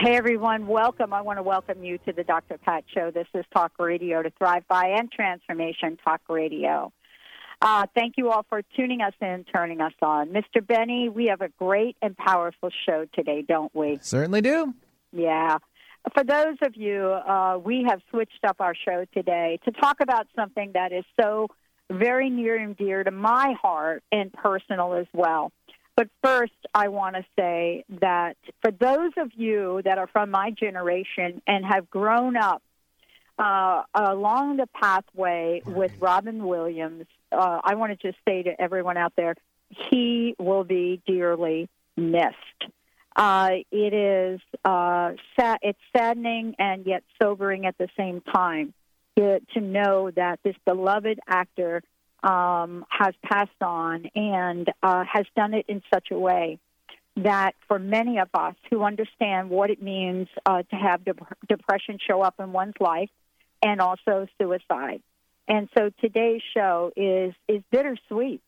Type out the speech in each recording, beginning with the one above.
Hey everyone, welcome. I want to welcome you to the Dr. Pat Show. This is Talk Radio to Thrive By and Transformation Talk Radio. Uh, thank you all for tuning us in, turning us on. Mr. Benny, we have a great and powerful show today, don't we? Certainly do. Yeah. For those of you, uh, we have switched up our show today to talk about something that is so very near and dear to my heart and personal as well. But first, I want to say that for those of you that are from my generation and have grown up uh, along the pathway with Robin Williams, uh, I want to just say to everyone out there, he will be dearly missed. Uh, it is uh, sad, it's saddening and yet sobering at the same time to, to know that this beloved actor um, has passed on and uh, has done it in such a way that for many of us who understand what it means uh, to have de- depression show up in one's life and also suicide. And so today's show is is bittersweet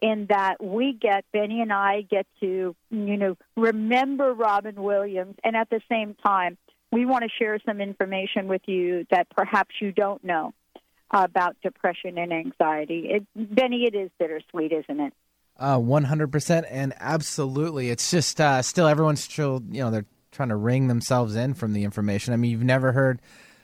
in that we get Benny and I get to you know remember Robin Williams and at the same time we want to share some information with you that perhaps you don't know about depression and anxiety. It, Benny, it is bittersweet, isn't it? Uh, 100% and absolutely. It's just uh, still everyone's still, you know, they're trying to ring themselves in from the information. I mean, you've never heard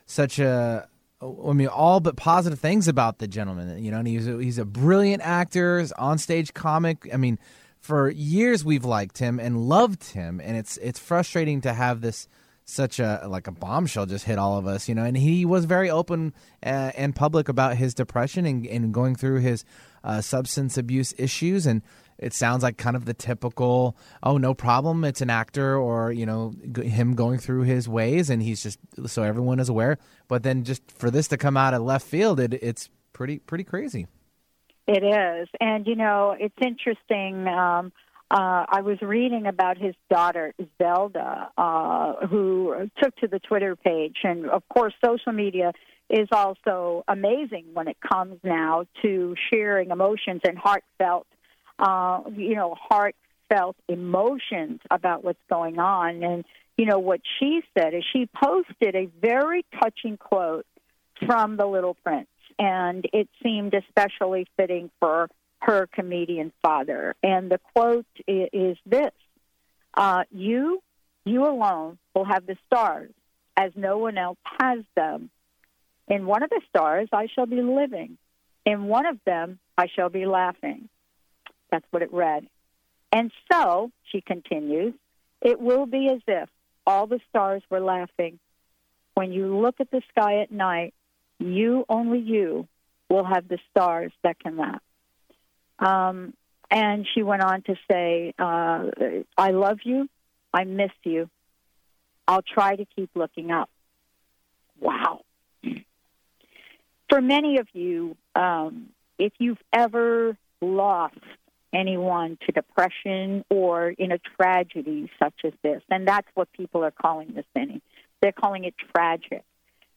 such a, I mean, all but positive things about the gentleman. You know, and he's a, he's a brilliant actor, on stage comic. I mean, for years we've liked him and loved him, and it's it's frustrating to have this such a like a bombshell just hit all of us, you know. And he was very open uh, and public about his depression and, and going through his uh, substance abuse issues. And it sounds like kind of the typical, oh, no problem, it's an actor, or you know, g- him going through his ways, and he's just so everyone is aware. But then just for this to come out of left field, it, it's pretty pretty crazy. It is, and you know, it's interesting. Um, uh, I was reading about his daughter Zelda, uh, who took to the Twitter page, and of course, social media is also amazing when it comes now to sharing emotions and heartfelt, uh, you know, heartfelt emotions about what's going on. And you know what she said is she posted a very touching quote from The Little Prince, and it seemed especially fitting for her comedian father. And the quote is this uh, You, you alone, will have the stars, as no one else has them. In one of the stars, I shall be living. In one of them, I shall be laughing. That's what it read. And so, she continues, it will be as if all the stars were laughing. When you look at the sky at night, you, only you, will have the stars that can laugh. Um, and she went on to say, uh, I love you. I miss you. I'll try to keep looking up. Wow. For many of you, um, if you've ever lost anyone to depression or in a tragedy such as this, and that's what people are calling this, Benny. They're calling it tragic.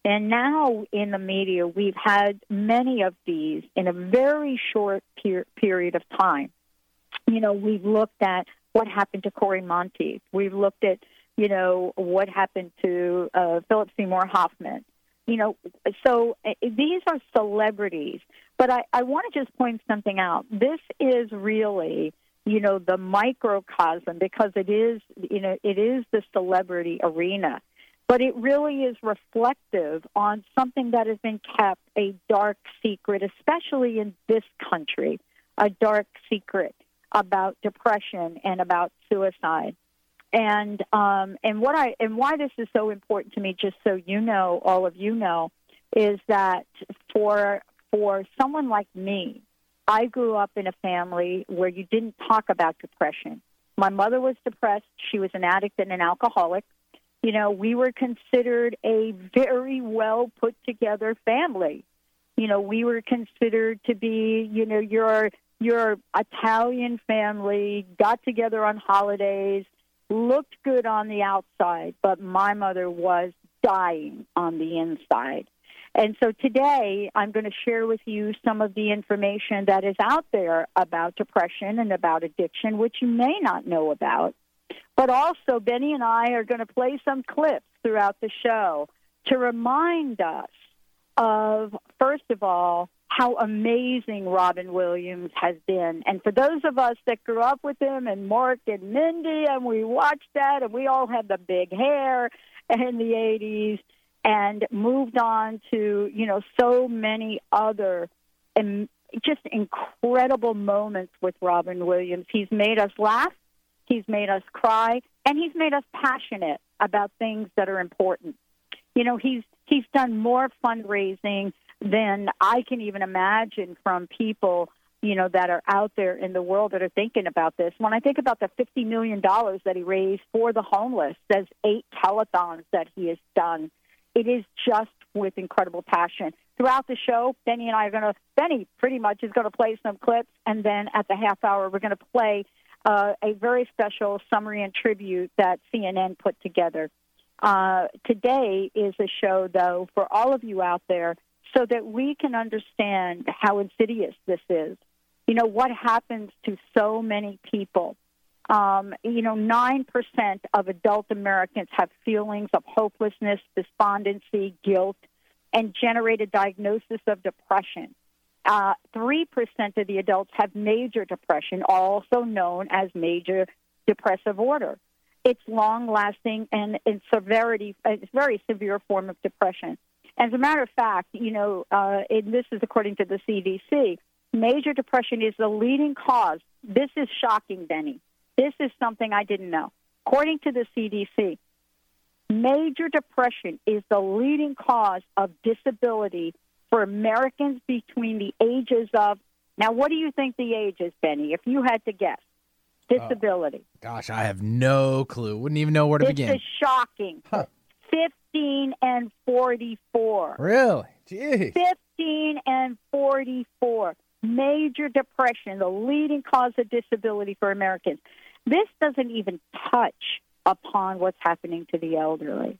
And now in the media, we've had many of these in a very short per- period of time. You know, we've looked at what happened to Cory Monteith. We've looked at, you know, what happened to uh, Philip Seymour Hoffman. you know, so uh, these are celebrities. But I, I want to just point something out. This is really, you know, the microcosm because it is, you know, it is the celebrity arena. But it really is reflective on something that has been kept a dark secret, especially in this country, a dark secret about depression and about suicide. And um, and what I and why this is so important to me, just so you know, all of you know, is that for for someone like me, I grew up in a family where you didn't talk about depression. My mother was depressed; she was an addict and an alcoholic. You know, we were considered a very well put together family. You know, we were considered to be, you know, your your Italian family got together on holidays looked good on the outside, but my mother was dying on the inside. And so today I'm going to share with you some of the information that is out there about depression and about addiction, which you may not know about. But also, Benny and I are going to play some clips throughout the show to remind us of, first of all, how amazing Robin Williams has been. And for those of us that grew up with him and Mork and Mindy, and we watched that, and we all had the big hair in the 80s and moved on to, you know, so many other just incredible moments with Robin Williams. He's made us laugh, he's made us cry, and he's made us passionate about things that are important. You know, he's he's done more fundraising than I can even imagine from people you know that are out there in the world that are thinking about this. When I think about the fifty million dollars that he raised for the homeless, there's eight telethons that he has done. It is just with incredible passion. Throughout the show, Benny and I are going to Benny pretty much is going to play some clips, and then at the half hour we're going to play uh, a very special summary and tribute that CNN put together. Uh, today is a show, though, for all of you out there so that we can understand how insidious this is. You know, what happens to so many people. Um, you know, 9% of adult Americans have feelings of hopelessness, despondency, guilt, and generate a diagnosis of depression. Uh, 3% of the adults have major depression, also known as major depressive order. It's long lasting and in severity, it's a very severe form of depression. As a matter of fact, you know, uh, and this is according to the CDC, major depression is the leading cause. This is shocking, Benny. This is something I didn't know. According to the CDC, major depression is the leading cause of disability for Americans between the ages of. Now, what do you think the age is, Benny? If you had to guess, oh, disability. Oh, gosh, I have no clue. Wouldn't even know where to this begin. This is shocking. Huh. 15 and 44. Really? Jeez. 15 and 44. Major depression, the leading cause of disability for Americans. This doesn't even touch upon what's happening to the elderly.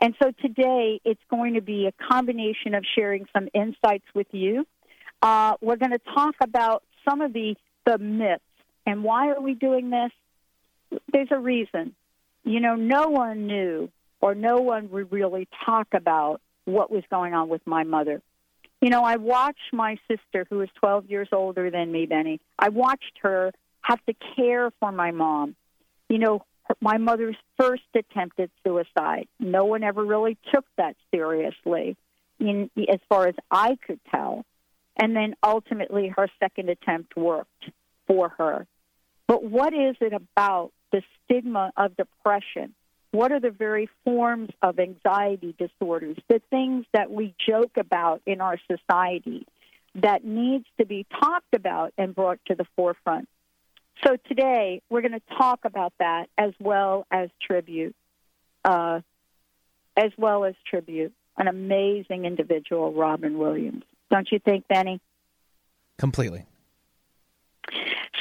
And so today it's going to be a combination of sharing some insights with you. Uh, we're going to talk about some of the, the myths. And why are we doing this? There's a reason. You know, no one knew or no one would really talk about what was going on with my mother. You know, I watched my sister, who is 12 years older than me, Benny, I watched her have to care for my mom. You know, my mother's first attempt at suicide, no one ever really took that seriously, in, as far as I could tell. And then ultimately, her second attempt worked for her. But what is it about the stigma of depression what are the very forms of anxiety disorders, the things that we joke about in our society that needs to be talked about and brought to the forefront. So today we're going to talk about that as well as tribute, uh, as well as tribute an amazing individual, Robin Williams. Don't you think, Benny? Completely.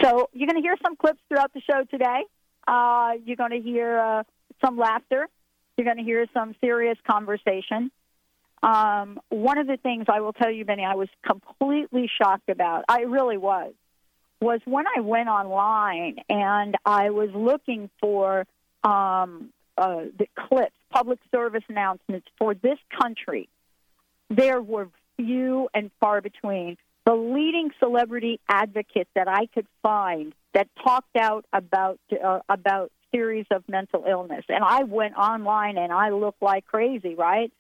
So you're going to hear some clips throughout the show today. Uh, you're going to hear. Uh, some laughter. You're going to hear some serious conversation. Um, one of the things I will tell you, Benny, I was completely shocked about, I really was, was when I went online and I was looking for um, uh, the clips, public service announcements for this country there were few and far between. The leading celebrity advocates that I could find that talked out about uh, about series of mental illness, and I went online and I looked like crazy, right?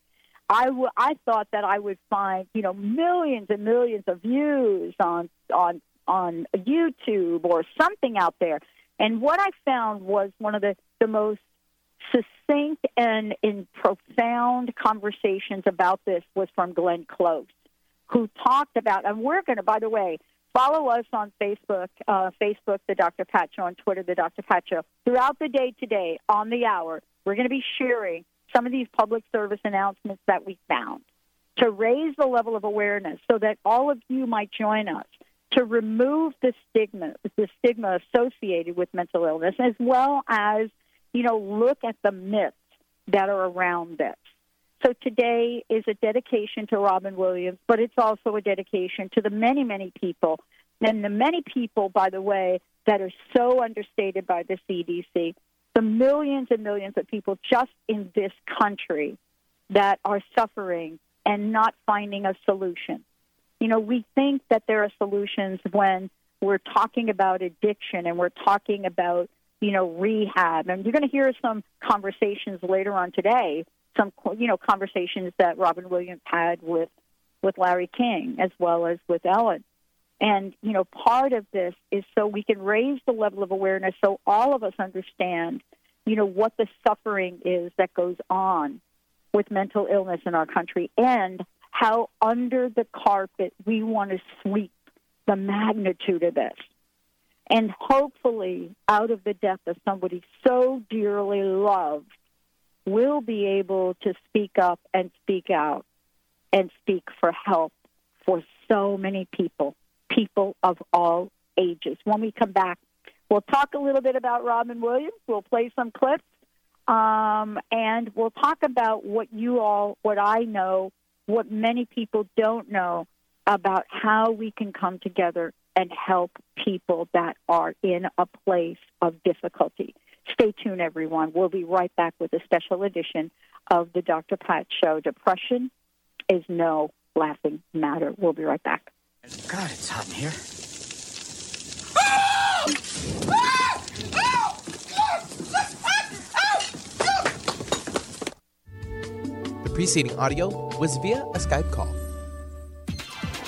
I, w- I thought that I would find you know millions and millions of views on on on YouTube or something out there, and what I found was one of the the most succinct and in profound conversations about this was from Glenn Close, who talked about, and we're going to, by the way, follow us on Facebook, uh, Facebook, the Dr. Pat on Twitter, the Dr. Pat. Throughout the day today, on the hour, we're going to be sharing some of these public service announcements that we found to raise the level of awareness so that all of you might join us to remove the stigma, the stigma associated with mental illness, as well as you know, look at the myths that are around this. So today is a dedication to Robin Williams, but it's also a dedication to the many, many people, and the many people, by the way, that are so understated by the CDC, the millions and millions of people just in this country that are suffering and not finding a solution. You know, we think that there are solutions when we're talking about addiction and we're talking about you know, rehab. And you're going to hear some conversations later on today, some, you know, conversations that Robin Williams had with, with Larry King as well as with Ellen. And, you know, part of this is so we can raise the level of awareness so all of us understand, you know, what the suffering is that goes on with mental illness in our country and how under the carpet we want to sweep the magnitude of this. And hopefully, out of the death of somebody so dearly loved, we'll be able to speak up and speak out and speak for help for so many people, people of all ages. When we come back, we'll talk a little bit about Robin Williams. We'll play some clips. Um, and we'll talk about what you all, what I know, what many people don't know about how we can come together and help people that are in a place of difficulty. Stay tuned, everyone. We'll be right back with a special edition of the Dr. Pat Show. Depression is no laughing matter. We'll be right back. God, it's hot in here. The preceding audio was via a Skype call.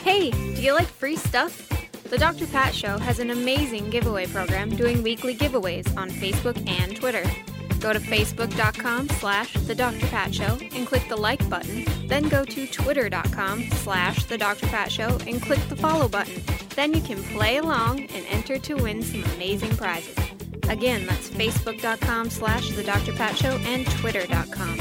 Hey, do you like free stuff? The Dr. Pat Show has an amazing giveaway program doing weekly giveaways on Facebook and Twitter. Go to facebook.com slash The Dr. Pat Show and click the like button. Then go to twitter.com slash The Dr. Pat Show and click the follow button. Then you can play along and enter to win some amazing prizes. Again, that's facebook.com slash The Dr. Pat Show and twitter.com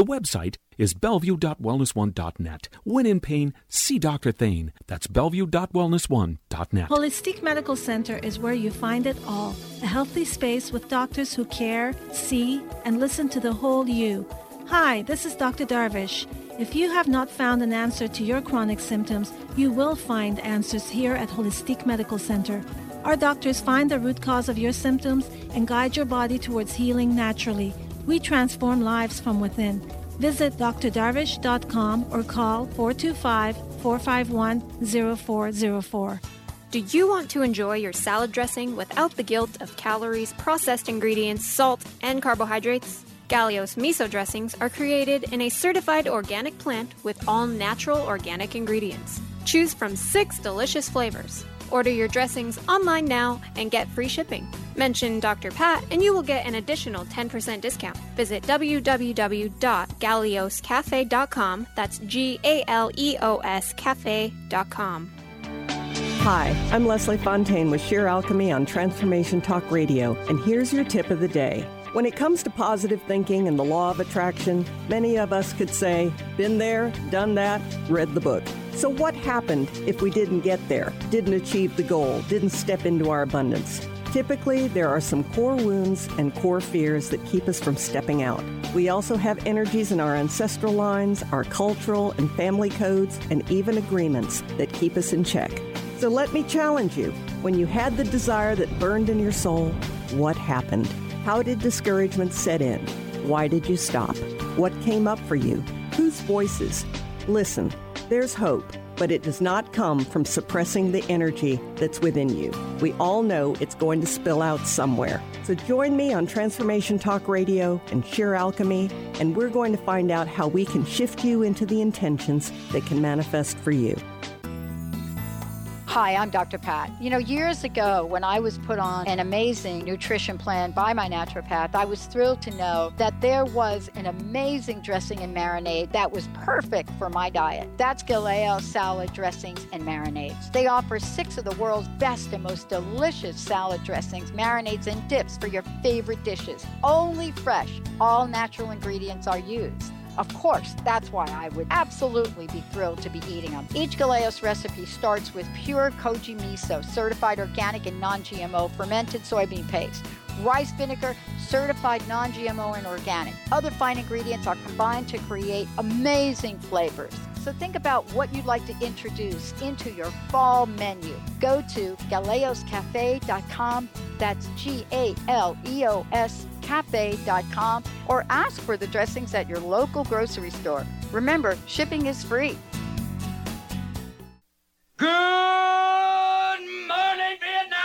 The website is bellevue.wellness1.net. When in pain, see Dr. Thane. That's bellevue.wellness1.net. Holistic Medical Center is where you find it all. A healthy space with doctors who care, see, and listen to the whole you. Hi, this is Dr. Darvish. If you have not found an answer to your chronic symptoms, you will find answers here at Holistic Medical Center. Our doctors find the root cause of your symptoms and guide your body towards healing naturally. We transform lives from within. Visit drdarvish.com or call 425 451 0404. Do you want to enjoy your salad dressing without the guilt of calories, processed ingredients, salt, and carbohydrates? Galeos miso dressings are created in a certified organic plant with all natural organic ingredients. Choose from six delicious flavors. Order your dressings online now and get free shipping. Mention Dr. Pat and you will get an additional 10% discount. Visit www.galeoscafe.com. That's G A L E O S cafe.com. Hi, I'm Leslie Fontaine with Sheer Alchemy on Transformation Talk Radio, and here's your tip of the day. When it comes to positive thinking and the law of attraction, many of us could say, been there, done that, read the book. So, what happened if we didn't get there, didn't achieve the goal, didn't step into our abundance? Typically, there are some core wounds and core fears that keep us from stepping out. We also have energies in our ancestral lines, our cultural and family codes, and even agreements that keep us in check. So let me challenge you. When you had the desire that burned in your soul, what happened? How did discouragement set in? Why did you stop? What came up for you? Whose voices? Listen, there's hope but it does not come from suppressing the energy that's within you. We all know it's going to spill out somewhere. So join me on Transformation Talk Radio and Sheer Alchemy, and we're going to find out how we can shift you into the intentions that can manifest for you. Hi, I'm Dr. Pat. You know, years ago, when I was put on an amazing nutrition plan by my naturopath, I was thrilled to know that there was an amazing dressing and marinade that was perfect for my diet. That's Galeo salad dressings and marinades. They offer six of the world's best and most delicious salad dressings, marinades, and dips for your favorite dishes. Only fresh, all natural ingredients are used. Of course, that's why I would absolutely be thrilled to be eating them. Each Galeos recipe starts with pure koji miso, certified organic and non GMO fermented soybean paste, rice vinegar, certified non GMO and organic. Other fine ingredients are combined to create amazing flavors. So think about what you'd like to introduce into your fall menu. Go to galeoscafe.com. That's G A L E O S cafe.com or ask for the dressings at your local grocery store. Remember, shipping is free. Good morning, Vietnam!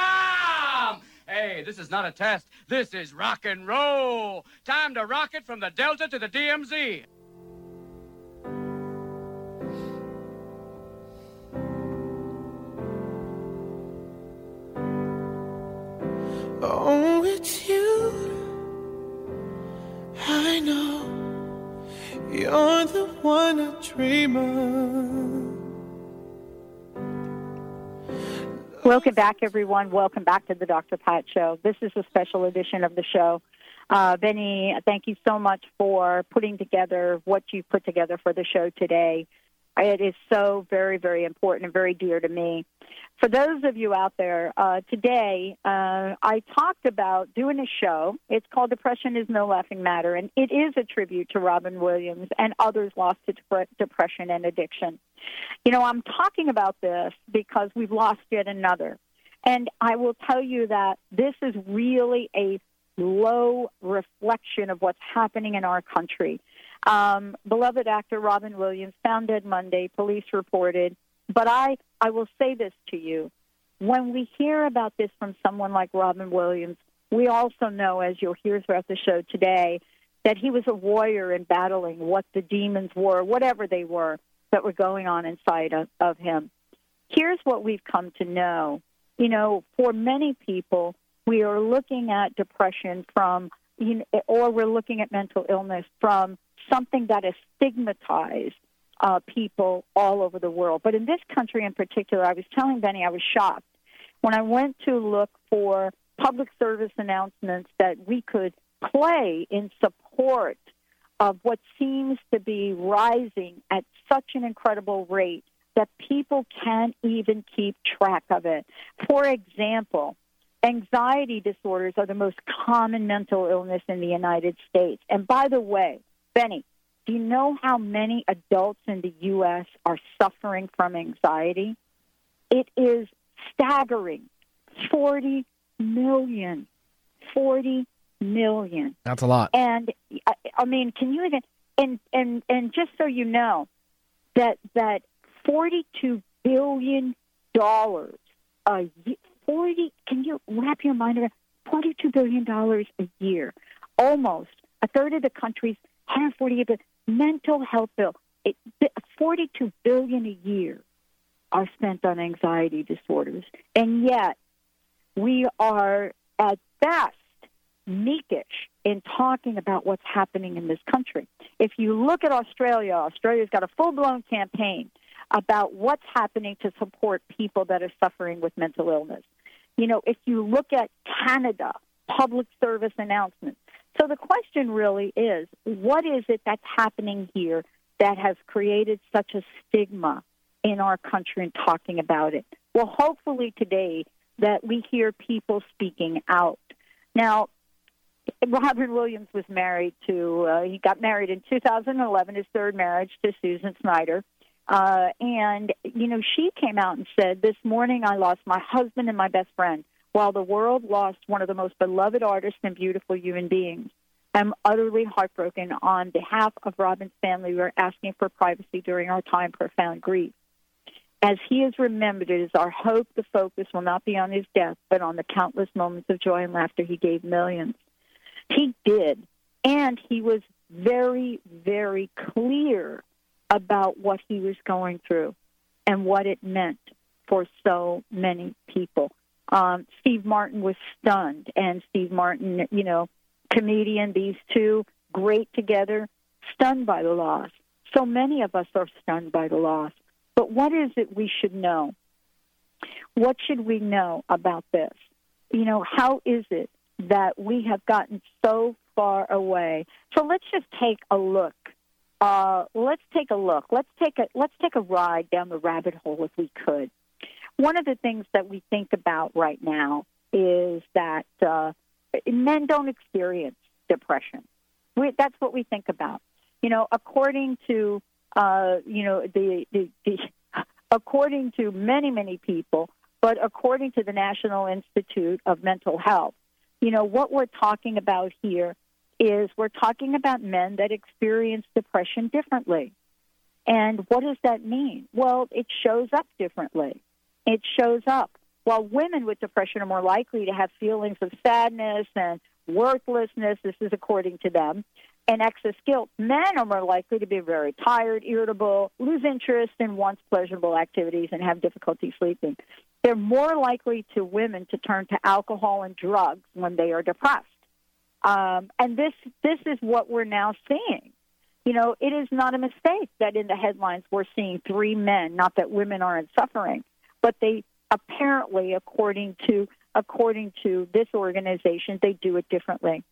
Hey, this is not a test. This is rock and roll. Time to rock it from the Delta to the DMZ. Oh, it's you. I know you're the one I dream of. Welcome back, everyone. Welcome back to the Dr. Pat Show. This is a special edition of the show. Uh, Benny, thank you so much for putting together what you put together for the show today. It is so very, very important and very dear to me. For those of you out there, uh, today uh, I talked about doing a show. It's called Depression is No Laughing Matter, and it is a tribute to Robin Williams and others lost to dep- depression and addiction. You know, I'm talking about this because we've lost yet another. And I will tell you that this is really a low reflection of what's happening in our country. Um, beloved actor Robin Williams found dead Monday, police reported. But I, I will say this to you. When we hear about this from someone like Robin Williams, we also know, as you'll hear throughout the show today, that he was a warrior in battling what the demons were, whatever they were, that were going on inside of, of him. Here's what we've come to know. You know, for many people, we are looking at depression from, or we're looking at mental illness from something that is stigmatized uh, people all over the world. But in this country in particular, I was telling Benny I was shocked when I went to look for public service announcements that we could play in support of what seems to be rising at such an incredible rate that people can't even keep track of it. For example, anxiety disorders are the most common mental illness in the United States. And by the way, Benny, do you know how many adults in the U.S. are suffering from anxiety? It is staggering 40 million. 40 million. That's a lot. And I, I mean, can you even and and and just so you know that that 42 billion dollars a year, 40 can you wrap your mind around 42 billion dollars a year. Almost a third of the country's 148 billion mental health bill. It, 42 billion a year are spent on anxiety disorders, and yet we are at best meekish in talking about what's happening in this country. If you look at Australia, Australia's got a full-blown campaign about what's happening to support people that are suffering with mental illness. You know, if you look at Canada, public service announcements, so the question really is what is it that's happening here that has created such a stigma in our country and talking about it. Well, hopefully today that we hear people speaking out. Now, Robin Williams was married to, uh, he got married in 2011, his third marriage to Susan Schneider. Uh, and, you know, she came out and said, This morning I lost my husband and my best friend, while the world lost one of the most beloved artists and beautiful human beings. I'm utterly heartbroken. On behalf of Robin's family, we are asking for privacy during our time of profound grief. As he is remembered, it is our hope the focus will not be on his death, but on the countless moments of joy and laughter he gave millions. He did. And he was very, very clear about what he was going through and what it meant for so many people. Um, Steve Martin was stunned, and Steve Martin, you know, comedian, these two great together, stunned by the loss. So many of us are stunned by the loss. But what is it we should know? What should we know about this? You know, how is it that we have gotten so far away? So let's just take a look. Uh, let's take a look. Let's take a let's take a ride down the rabbit hole if we could. One of the things that we think about right now is that uh, men don't experience depression. We, that's what we think about. You know, according to uh, you know the, the, the according to many many people, but according to the National Institute of Mental Health, you know what we're talking about here is we're talking about men that experience depression differently. And what does that mean? Well, it shows up differently. It shows up. While women with depression are more likely to have feelings of sadness and worthlessness, this is according to them, and excess guilt, men are more likely to be very tired, irritable, lose interest in once pleasurable activities, and have difficulty sleeping. They're more likely to women to turn to alcohol and drugs when they are depressed. Um, and this this is what we're now seeing. You know, it is not a mistake that in the headlines we're seeing three men. Not that women aren't suffering, but they apparently, according to according to this organization, they do it differently.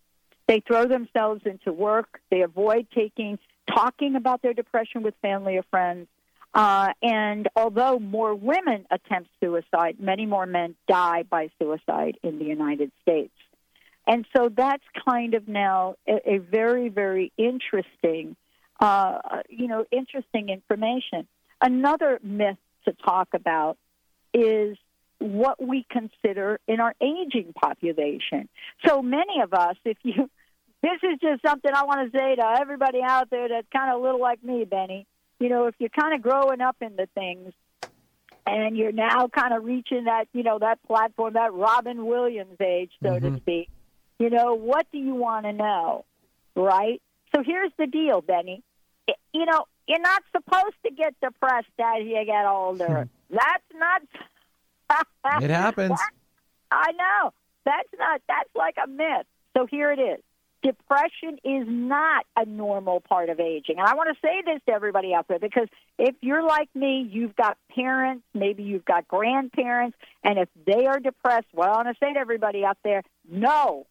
They throw themselves into work. They avoid taking talking about their depression with family or friends. Uh, and although more women attempt suicide, many more men die by suicide in the United States. And so that's kind of now a, a very, very interesting, uh, you know, interesting information. Another myth to talk about is what we consider in our aging population. So many of us, if you, this is just something I want to say to everybody out there that's kind of a little like me, Benny. You know, if you're kind of growing up into things and you're now kind of reaching that, you know, that platform, that Robin Williams age, so mm-hmm. to speak, you know, what do you want to know? Right? So here's the deal, Benny. You know, you're not supposed to get depressed as you get older. That's not it happens. I know. That's not, that's like a myth. So here it is. Depression is not a normal part of aging. And I want to say this to everybody out there because if you're like me, you've got parents, maybe you've got grandparents, and if they are depressed, what I want to say to everybody out there, no,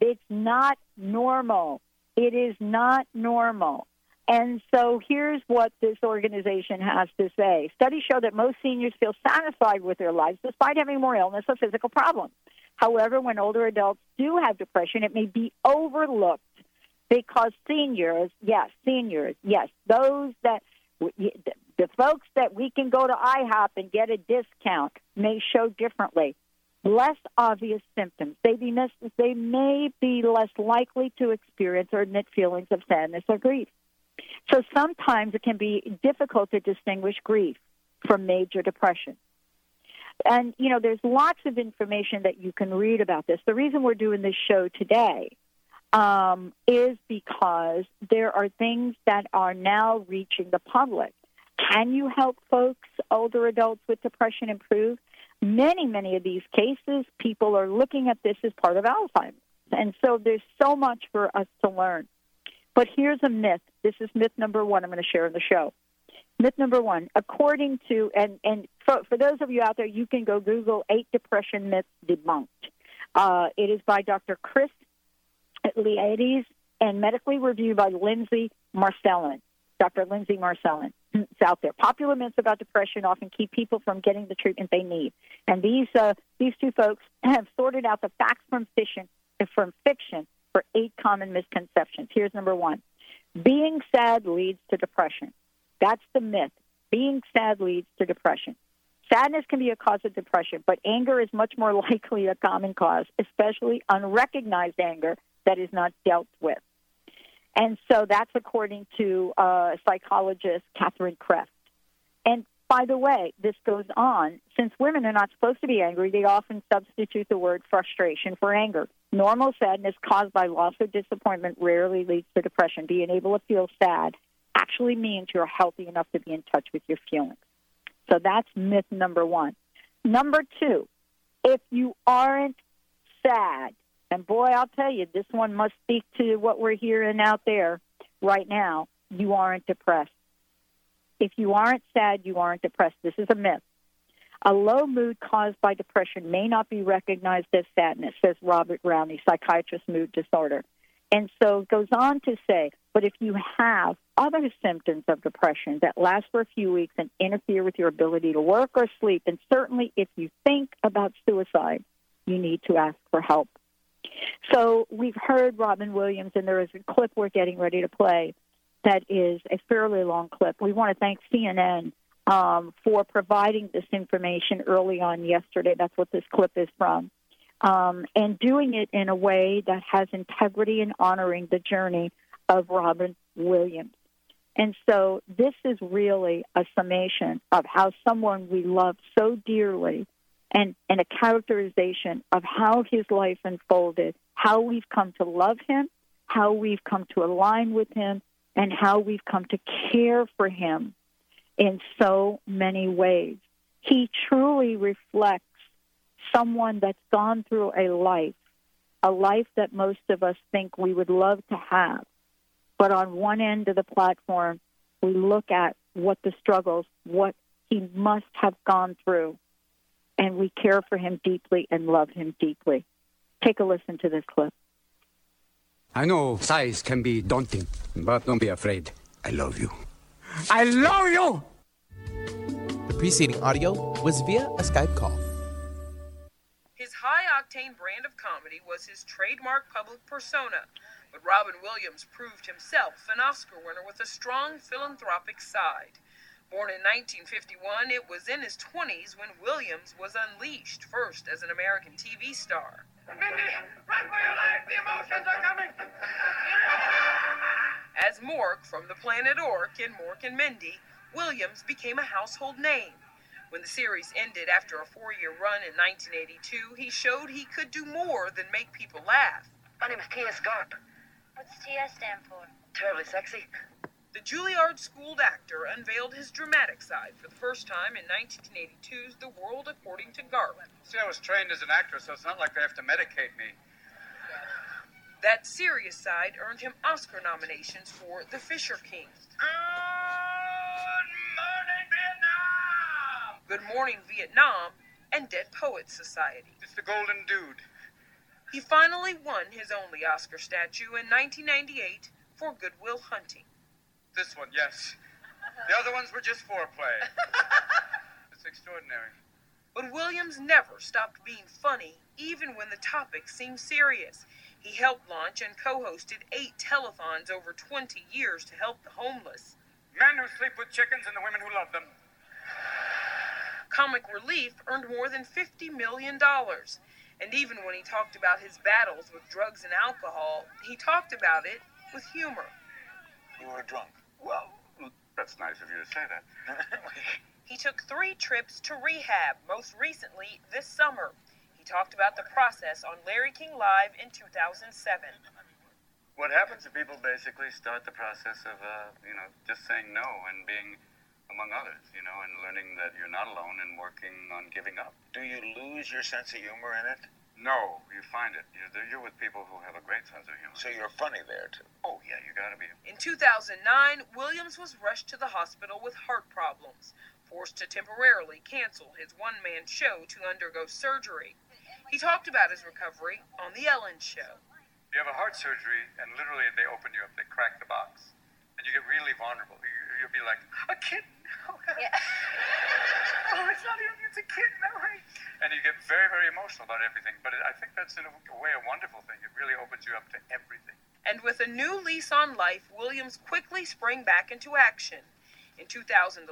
it's not normal. It is not normal. And so here's what this organization has to say. Studies show that most seniors feel satisfied with their lives despite having more illness or physical problems. However, when older adults do have depression, it may be overlooked because seniors, yes, seniors, yes, those that the folks that we can go to IHOP and get a discount may show differently. Less obvious symptoms. They, be, they may be less likely to experience or admit feelings of sadness or grief. So sometimes it can be difficult to distinguish grief from major depression. And, you know, there's lots of information that you can read about this. The reason we're doing this show today um, is because there are things that are now reaching the public. Can you help folks, older adults with depression, improve? Many, many of these cases, people are looking at this as part of Alzheimer's. And so there's so much for us to learn. But here's a myth. This is myth number one I'm going to share in the show. Myth number one, according to, and, and for, for those of you out there, you can go Google eight depression myths debunked. Uh, it is by Dr. Chris Iliades and medically reviewed by Lindsay Marcellin, Dr. Lindsay Marcellin. it's out there. Popular myths about depression often keep people from getting the treatment they need. And these uh, these two folks have sorted out the facts from fiction from fiction for eight common misconceptions. Here's number one: being sad leads to depression. That's the myth. Being sad leads to depression. Sadness can be a cause of depression, but anger is much more likely a common cause, especially unrecognized anger that is not dealt with. And so that's according to uh, psychologist Catherine Kreft. And by the way, this goes on. Since women are not supposed to be angry, they often substitute the word frustration for anger. Normal sadness caused by loss or disappointment rarely leads to depression. Being able to feel sad actually means you're healthy enough to be in touch with your feelings. So that's myth number one. Number two, if you aren't sad, and boy, I'll tell you, this one must speak to what we're hearing out there right now. You aren't depressed. If you aren't sad, you aren't depressed. This is a myth. A low mood caused by depression may not be recognized as sadness, says Robert Rowney, psychiatrist, mood disorder. And so goes on to say, but if you have other symptoms of depression that last for a few weeks and interfere with your ability to work or sleep, and certainly if you think about suicide, you need to ask for help. So we've heard Robin Williams, and there is a clip we're getting ready to play that is a fairly long clip. We want to thank CNN um, for providing this information early on yesterday. That's what this clip is from. Um, and doing it in a way that has integrity and honoring the journey of Robin Williams. And so this is really a summation of how someone we love so dearly and, and a characterization of how his life unfolded, how we've come to love him, how we've come to align with him, and how we've come to care for him in so many ways. He truly reflects someone that's gone through a life, a life that most of us think we would love to have. But on one end of the platform, we look at what the struggles, what he must have gone through and we care for him deeply and love him deeply. Take a listen to this clip. I know size can be daunting, but don't be afraid. I love you. I love you! The preceding audio was via a Skype call. His high octane brand of comedy was his trademark public persona, but Robin Williams proved himself an Oscar winner with a strong philanthropic side. Born in 1951, it was in his 20s when Williams was unleashed, first as an American TV star. Mindy, run for your life! The emotions are coming! As Mork from the planet Ork in Mork and Mindy, Williams became a household name. When the series ended after a four year run in 1982, he showed he could do more than make people laugh. My name is T.S. Garp. What's TS stand for? Terribly sexy. The Juilliard schooled actor unveiled his dramatic side for the first time in 1982's The World According to Garp. See, I was trained as an actor, so it's not like they have to medicate me. That serious side earned him Oscar nominations for The Fisher King. Good morning, Vietnam! Good Morning, Vietnam and Dead Poets Society. It's the Golden Dude. He finally won his only Oscar statue in 1998 for Good Will Hunting. This one, yes. The other ones were just foreplay. it's extraordinary. But Williams never stopped being funny, even when the topic seemed serious. He helped launch and co hosted eight telethons over 20 years to help the homeless. Men who sleep with chickens and the women who love them. Comic Relief earned more than $50 million. And even when he talked about his battles with drugs and alcohol, he talked about it with humor. You were drunk. Well, that's nice of you to say that. he took three trips to rehab, most recently this summer. He talked about the process on Larry King Live in 2007. What happens if people basically start the process of, uh, you know, just saying no and being among others, you know, and learning that you're not alone and working on giving up? Do you lose your sense of humor in it? No, you find it. You're, you're with people who have a great sense of humor. So you're funny there, too. Oh, yeah, you gotta be. In 2009, Williams was rushed to the hospital with heart problems, forced to temporarily cancel his one man show to undergo surgery. He talked about his recovery on The Ellen Show. You have a heart surgery, and literally they open you up, they crack the box, and you get really vulnerable. You'll be like, a kitten. oh, it's not even, it's a kitten. all right. And you get very, very emotional about everything. But I think that's in a, way a wonderful thing. It really opens you up to everything. And with a new lease on life, Williams quickly sprang back into action. In 2011,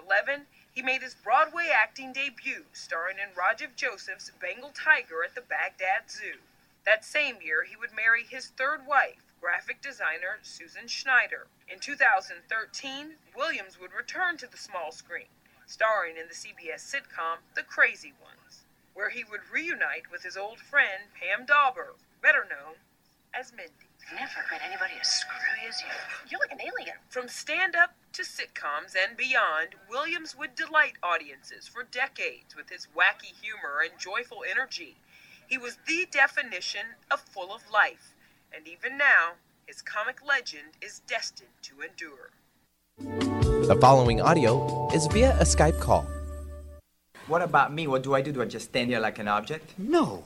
he made his Broadway acting debut, starring in Rajiv Joseph's Bengal Tiger at the Baghdad Zoo. That same year, he would marry his third wife, graphic designer Susan Schneider. In 2013, Williams would return to the small screen, starring in the CBS sitcom The Crazy Ones, where he would reunite with his old friend Pam Dawber, better known as Mindy. Never met anybody as screwy as you. You're like an alien. From stand up to sitcoms and beyond, Williams would delight audiences for decades with his wacky humor and joyful energy. He was the definition of full of life, and even now, his comic legend is destined to endure. The following audio is via a Skype call. What about me? What do I do? Do I just stand here like an object? No.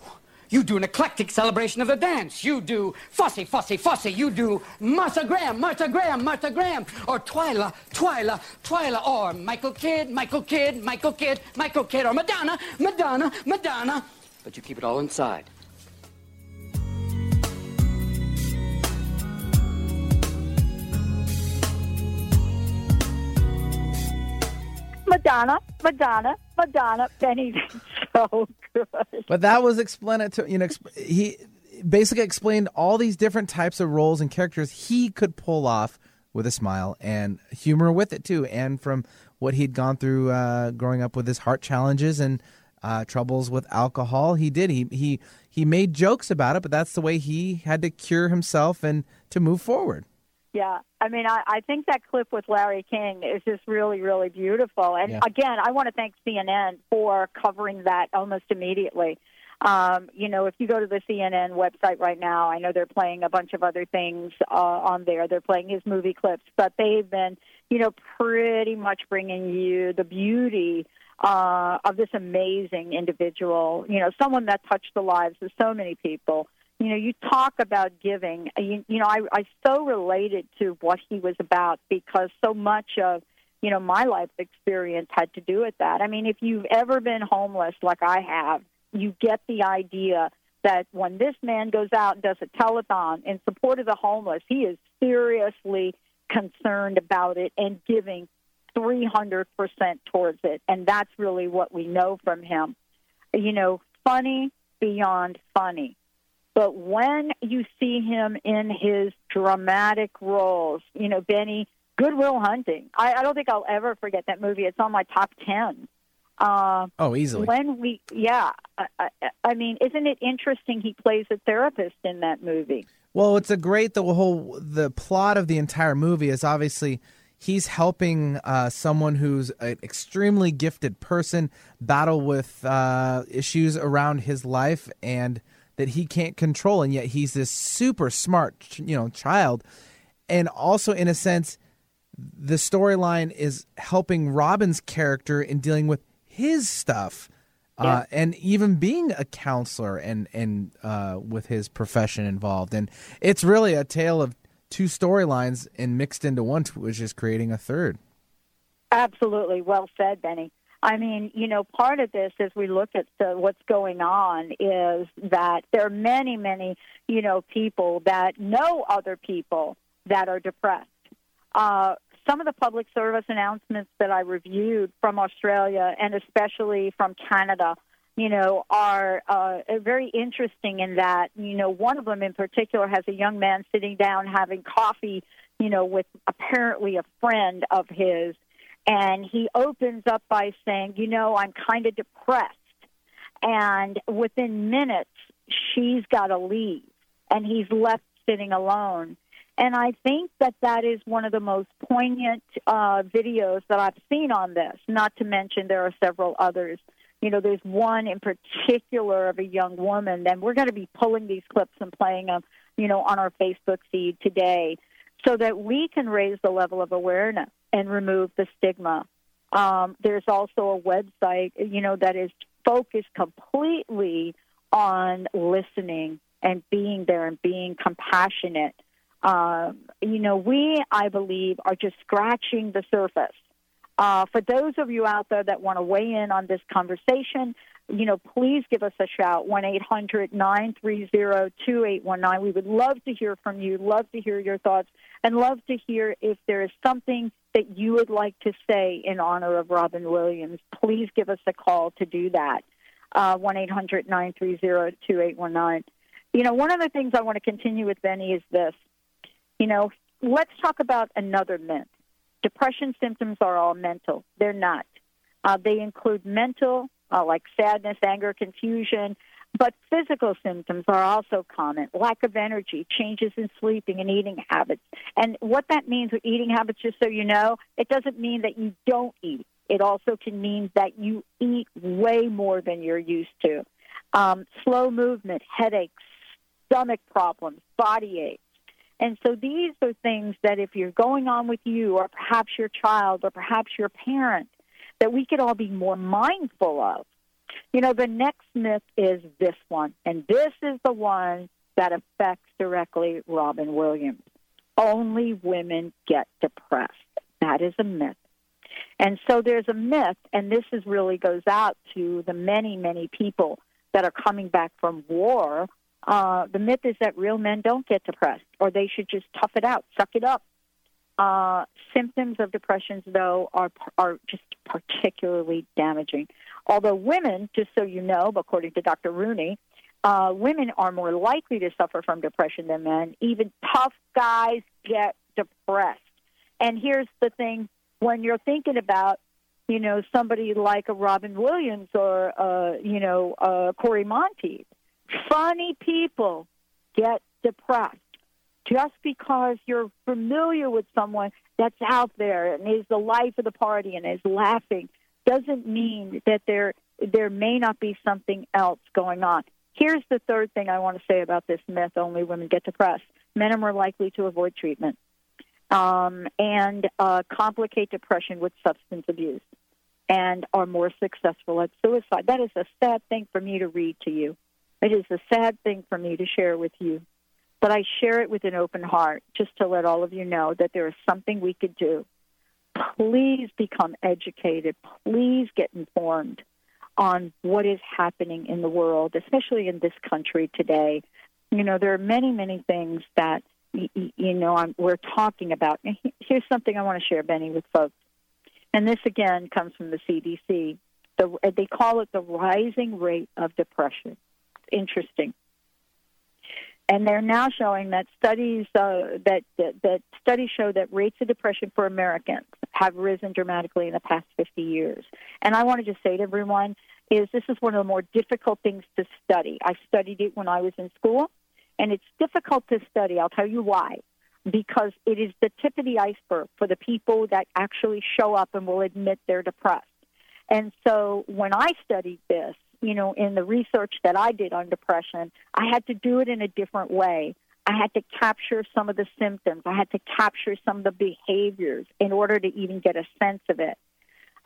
You do an eclectic celebration of the dance. You do Fosse, Fosse, Fosse. You do Martha Graham, Martha Graham, Martha Graham. Or Twyla, Twyla, Twyla. Or Michael Kidd, Michael Kidd, Michael Kidd, Michael Kidd. Or Madonna, Madonna, Madonna. But you keep it all inside. Madonna, Madonna, Madonna. Benny's so good. But that was explanatory. You know, he basically explained all these different types of roles and characters he could pull off with a smile and humor with it too. And from what he'd gone through uh, growing up with his heart challenges and uh, troubles with alcohol, he did. He he he made jokes about it, but that's the way he had to cure himself and to move forward. Yeah, I mean, I, I think that clip with Larry King is just really, really beautiful. And Yeah. again, I want to thank CNN for covering that almost immediately. Um, you know, if you go to the CNN website right now, I know they're playing a bunch of other things uh, on there. They're playing his movie clips, but they've been, you know, pretty much bringing you the beauty uh, of this amazing individual. You know, someone that touched the lives of so many people you know, you talk about giving. Uh, you, you know, I, I so related to what he was about because so much of, you know, my life experience had to do with that. I mean, if you've ever been homeless like I have, you get the idea that when this man goes out and does a telethon in support of the homeless, he is seriously concerned about it and giving 300% towards it. And that's really what we know from him. You know, funny beyond funny. But when you see him in his dramatic roles, you know, Benny, Good Will Hunting, I, I don't think I'll ever forget that movie. It's on my top 10. Uh, Oh, easily. When we, yeah, I, I, I mean, isn't it interesting he plays a therapist in that movie? Well, it's a great the whole the plot of the entire movie is obviously he's helping uh, someone who's an extremely gifted person battle with uh, issues around his life and that he can't control, and yet he's this super smart, you know, child, and also in a sense, the storyline is helping Robin's character in dealing with his stuff. Uh, and even being a counselor and and uh, with his profession involved, and it's really a tale of two storylines and mixed into one, which is creating a third. Absolutely. Well said, Benny. I mean, you know, part of this as we look at the, what's going on is that there are many, many, you know, people that know other people that are depressed. Uh, some of the public service announcements that I reviewed from Australia and especially from Canada, you know, are uh, very interesting in that, you know, one of them in particular has a young man sitting down having coffee, you know, with apparently a friend of his and he opens up by saying, "You know, I'm kind of depressed." And within minutes, she's got to leave, and he's left sitting alone. And I think that that is one of the most poignant uh, videos that I've seen on this. Not to mention there are several others. You know, there's one in particular of a young woman, and we're going to be pulling these clips and playing them, you know, on our Facebook feed today, so that we can raise the level of awareness and remove the stigma. Um, there's also a website, you know, that is focused completely on listening and being there and being compassionate. Um, you know, we, I believe, are just scratching the surface Uh, for those of you out there that want to weigh in on this conversation, you know, please give us a shout, 1 800 930 2819. We would love to hear from you, love to hear your thoughts, and love to hear if there is something that you would like to say in honor of Robin Williams. Please give us a call to do that, uh, 1 800 930 2819. You know, one of the things I want to continue with, Benny, is this. You know, let's talk about another myth. Depression symptoms are all mental. They're not. Uh, they include mental, uh, like sadness, anger, confusion, but physical symptoms are also common lack of energy, changes in sleeping and eating habits. And what that means with eating habits, just so you know, it doesn't mean that you don't eat. It also can mean that you eat way more than you're used to. Um, slow movement, headaches, stomach problems, body aches. And so these are things that if you're going on with you or perhaps your child or perhaps your parent, that we could all be more mindful of. You know, the next myth is this one, and this is the one that affects directly Robin Williams. Only women get depressed. That is a myth. And so there's a myth, and this is really goes out to the many, many people that are coming back from war. Uh, the myth is that real men don't get depressed, or they should just tough it out, suck it up. Uh, symptoms of depressions, though, are are just particularly damaging. Although women, just so you know, according to Dr. Rooney, uh, women are more likely to suffer from depression than men. Even tough guys get depressed. And here's the thing: when you're thinking about, you know, somebody like a Robin Williams or, uh, you know, uh, Cory Monteith, funny people get depressed just because you're familiar with someone that's out there and is the life of the party and is laughing doesn't mean that there there may not be something else going on. Here's the third thing I want to say about this myth: only women get depressed. Men are more likely to avoid treatment um, and uh, complicate depression with substance abuse, and are more successful at suicide. That is a sad thing for me to read to you. It is a sad thing for me to share with you. But I share it with an open heart just to let all of you know that there is something we could do. Please become educated. Please get informed on what is happening in the world, especially in this country today. You know, there are many, many things that, you know, I'm, we're talking about. Here's something I want to share, Benny, with folks. And this, again, comes from the CDC. The, they call it the rising rate of depression. Interesting and they're now showing that studies uh, that, that, that studies show that rates of depression for Americans have risen dramatically in the past 50 years. And I want to just say to everyone is this is one of the more difficult things to study. I studied it when I was in school, and it's difficult to study. I'll tell you why. Because it is the tip of the iceberg for the people that actually show up and will admit they're depressed. And so when I studied this, you know, in the research that I did on depression, I had to do it in a different way. I had to capture some of the symptoms. I had to capture some of the behaviors in order to even get a sense of it.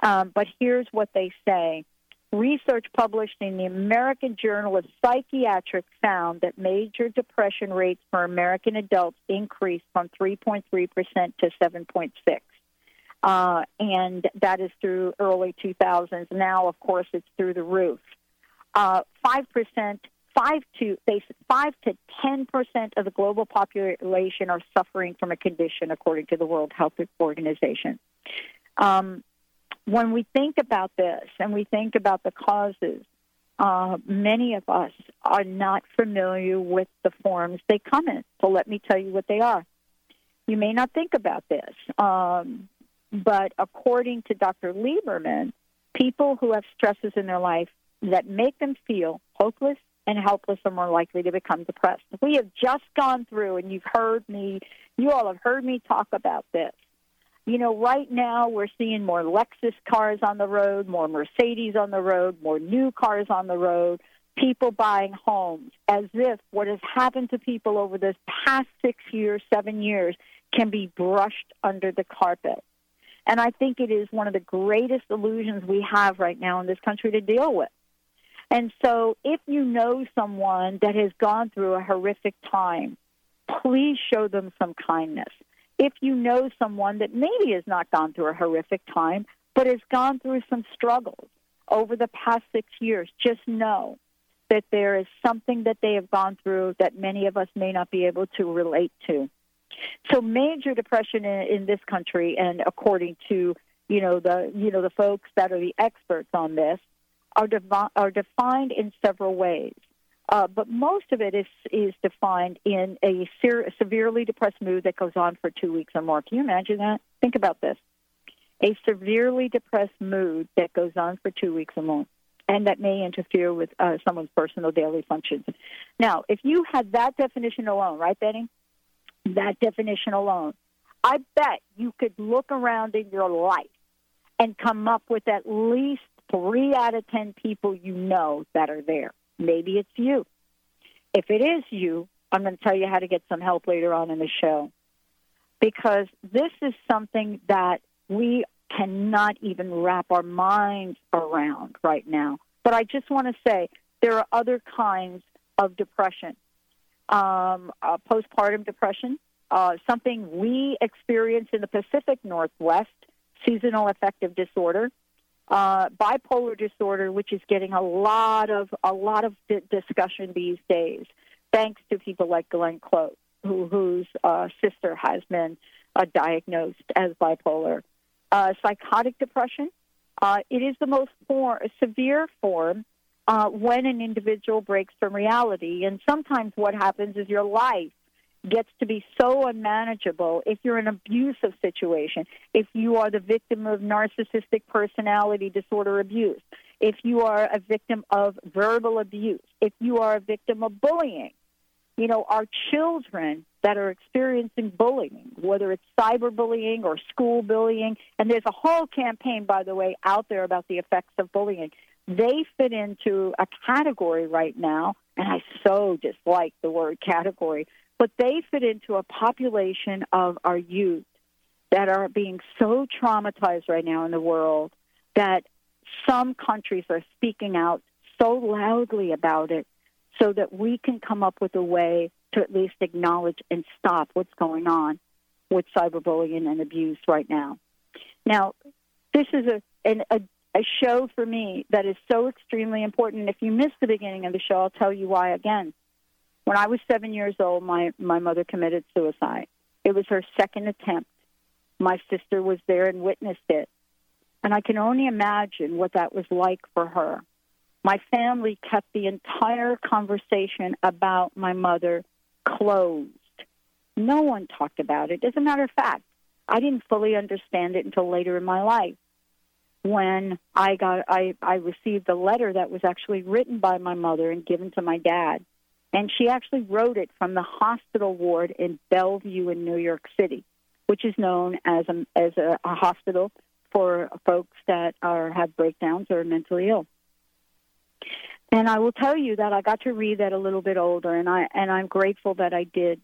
Um, but here's what they say. Research published in the American Journal of Psychiatrics found that major depression rates for American adults increased from 3.3% to 7.6. Uh, and that is through early 2000s. Now, of course, it's through the roof. Uh, five percent, five to five to ten percent of the global population are suffering from a condition, according to the World Health Organization. Um, when we think about this and we think about the causes, uh, many of us are not familiar with the forms they come in. So let me tell you what they are. You may not think about this, um, but according to Dr. Lieberman, people who have stresses in their life that make them feel hopeless and helpless are more likely to become depressed. We have just gone through, and you've heard me, you all have heard me talk about this. You know, right now we're seeing more Lexus cars on the road, more Mercedes on the road, more new cars on the road, people buying homes, as if what has happened to people over this past six years, seven years, can be brushed under the carpet. And I think it is one of the greatest illusions we have right now in this country to deal with. And so, if you know someone that has gone through a horrific time, please show them some kindness. If you know someone that maybe has not gone through a horrific time, but has gone through some struggles over the past six years, just know that there is something that they have gone through that many of us may not be able to relate to. So major depression in, in this country, and according to you know the you know the folks that are the experts on this, are devi- are defined in several ways. Uh, but most of it is is defined in a ser- severely depressed mood that goes on for two weeks or more. Can you imagine that? Think about this: a severely depressed mood that goes on for two weeks or more, and that may interfere with uh, someone's personal daily functions. Now, if you had that definition alone, right, Benny? That definition alone, I bet you could look around in your life and come up with at least three out of ten people you know that are there. Maybe it's you. If it is you, I'm going to tell you how to get some help later on in the show. Because this is something that we cannot even wrap our minds around right now. But I just want to say there are other kinds of depression. Um, uh, postpartum depression, uh, something we experience in the Pacific Northwest, seasonal affective disorder, uh, bipolar disorder, which is getting a lot of a lot of di- discussion these days, thanks to people like Glenn Close, who, whose uh, sister has been uh, diagnosed as bipolar. Uh, psychotic depression, uh, it is the most for- severe form uh, when an individual breaks from reality, and sometimes what happens is your life gets to be so unmanageable if you're in an abusive situation, if you are the victim of narcissistic personality disorder abuse, if you are a victim of verbal abuse, if you are a victim of bullying. You know, our children that are experiencing bullying, whether it's cyberbullying or school bullying, and there's a whole campaign, by the way, out there about the effects of bullying. They fit into a category right now, and I so dislike the word category but they fit into a population of our youth that are being so traumatized right now in the world that some countries are speaking out so loudly about it so that we can come up with a way to at least acknowledge and stop what's going on with cyberbullying and abuse right now. Now, this is a, an, a, a show for me that is so extremely important. If you missed the beginning of the show, I'll tell you why again. When I was seven years old, my, my mother committed suicide. It was her second attempt. My sister was there and witnessed it. And I can only imagine what that was like for her. My family kept the entire conversation about my mother closed. No one talked about it. As a matter of fact, I didn't fully understand it until later in my life when I got I, I received a letter that was actually written by my mother and given to my dad and she actually wrote it from the hospital ward in Bellevue in New York City, which is known as a, as a, a hospital for folks that are have breakdowns or are mentally ill. And I will tell you that I got to read that a little bit older, and I and I'm grateful that I did.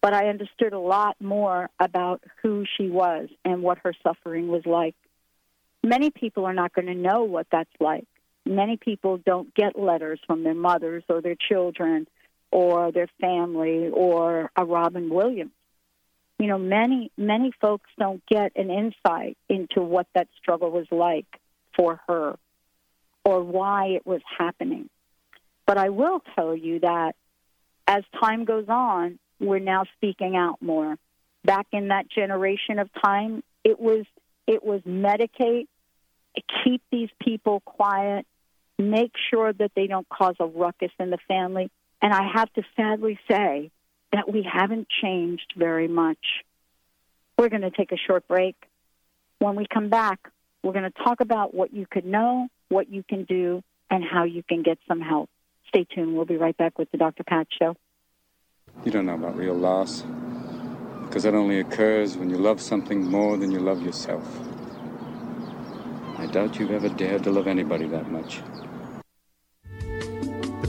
But I understood a lot more about who she was and what her suffering was like. Many people are not going to know what that's like. Many people don't get letters from their mothers or their children or their family or a Robin Williams. You know, many many folks don't get an insight into what that struggle was like for her or why it was happening. But I will tell you that as time goes on, we're now speaking out more. Back in that generation of time, it was it was medicate, keep these people quiet, make sure that they don't cause a ruckus in the family. And I have to sadly say that we haven't changed very much. We're going to take a short break. When we come back, we're going to talk about what you could know, what you can do, and how you can get some help. Stay tuned. We'll be right back with the Dr. Pat Show. You don't know about real loss because that only occurs when you love something more than you love yourself. I doubt you've ever dared to love anybody that much.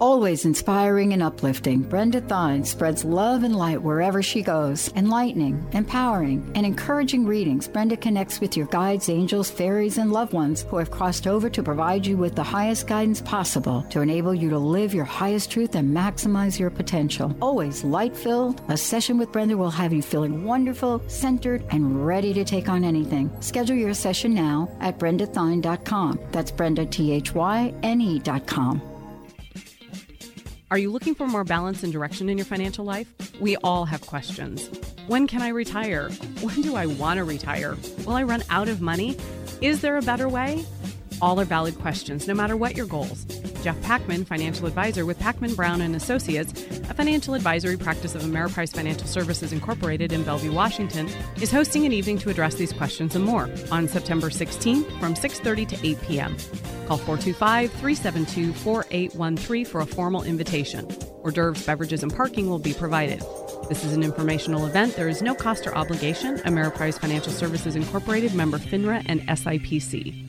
Always inspiring and uplifting, Brenda Thyne spreads love and light wherever she goes. Enlightening, empowering, and encouraging readings, Brenda connects with your guides, angels, fairies, and loved ones who have crossed over to provide you with the highest guidance possible to enable you to live your highest truth and maximize your potential. Always light filled, a session with Brenda will have you feeling wonderful, centered, and ready to take on anything. Schedule your session now at brendathyne.com. That's Brenda, T H Y N E.com. Are you looking for more balance and direction in your financial life? We all have questions. When can I retire? When do I want to retire? Will I run out of money? Is there a better way? All are valid questions, no matter what your goals. Jeff Packman, financial advisor with Packman Brown and Associates, a financial advisory practice of Ameriprise Financial Services Incorporated in Bellevue, Washington, is hosting an evening to address these questions and more on September 16th from 6:30 to 8 p.m. Call 425-372-4813 for a formal invitation. Hors d'oeuvres, beverages, and parking will be provided. This is an informational event. There is no cost or obligation. Ameriprise Financial Services Incorporated, member FINRA and SIPC.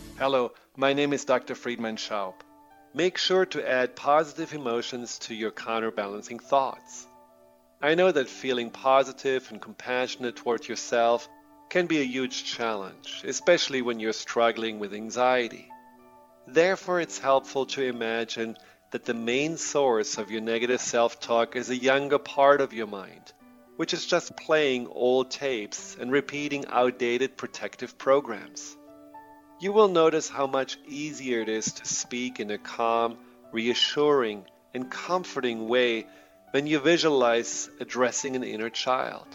Hello, my name is Dr. Friedemann Schaub. Make sure to add positive emotions to your counterbalancing thoughts. I know that feeling positive and compassionate toward yourself can be a huge challenge, especially when you're struggling with anxiety. Therefore, it's helpful to imagine that the main source of your negative self talk is a younger part of your mind, which is just playing old tapes and repeating outdated protective programs. You will notice how much easier it is to speak in a calm, reassuring, and comforting way when you visualize addressing an inner child.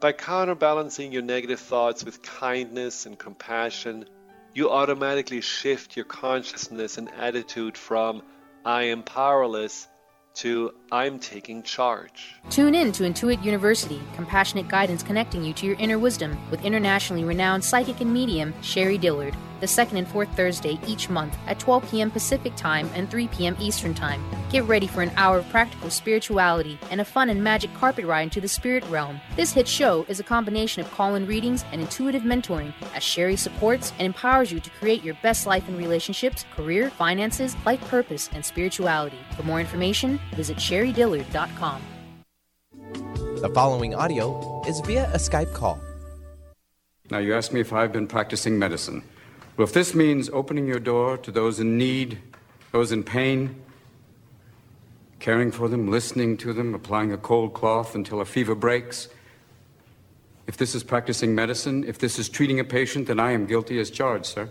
By counterbalancing your negative thoughts with kindness and compassion, you automatically shift your consciousness and attitude from I am powerless to I'm taking charge. Tune in to Intuit University, compassionate guidance connecting you to your inner wisdom with internationally renowned psychic and medium Sherrie Dillard, the second and fourth Thursday each month at 12 p.m. Pacific Time and 3 p.m. Eastern Time. Get ready for an hour of practical spirituality and a fun and magic carpet ride into the spirit realm. This hit show is a combination of call in readings and intuitive mentoring as Sherrie supports and empowers you to create your best life in relationships, career, finances, life purpose, and spirituality. For more information, visit sherriedillard.com. The following audio is via a Skype call. Now, you asked me if I've been practicing medicine. Well, if this means opening your door to those in need, those in pain, caring for them, listening to them, applying a cold cloth until a fever breaks, if this is practicing medicine, if this is treating a patient, then I am guilty as charged, sir.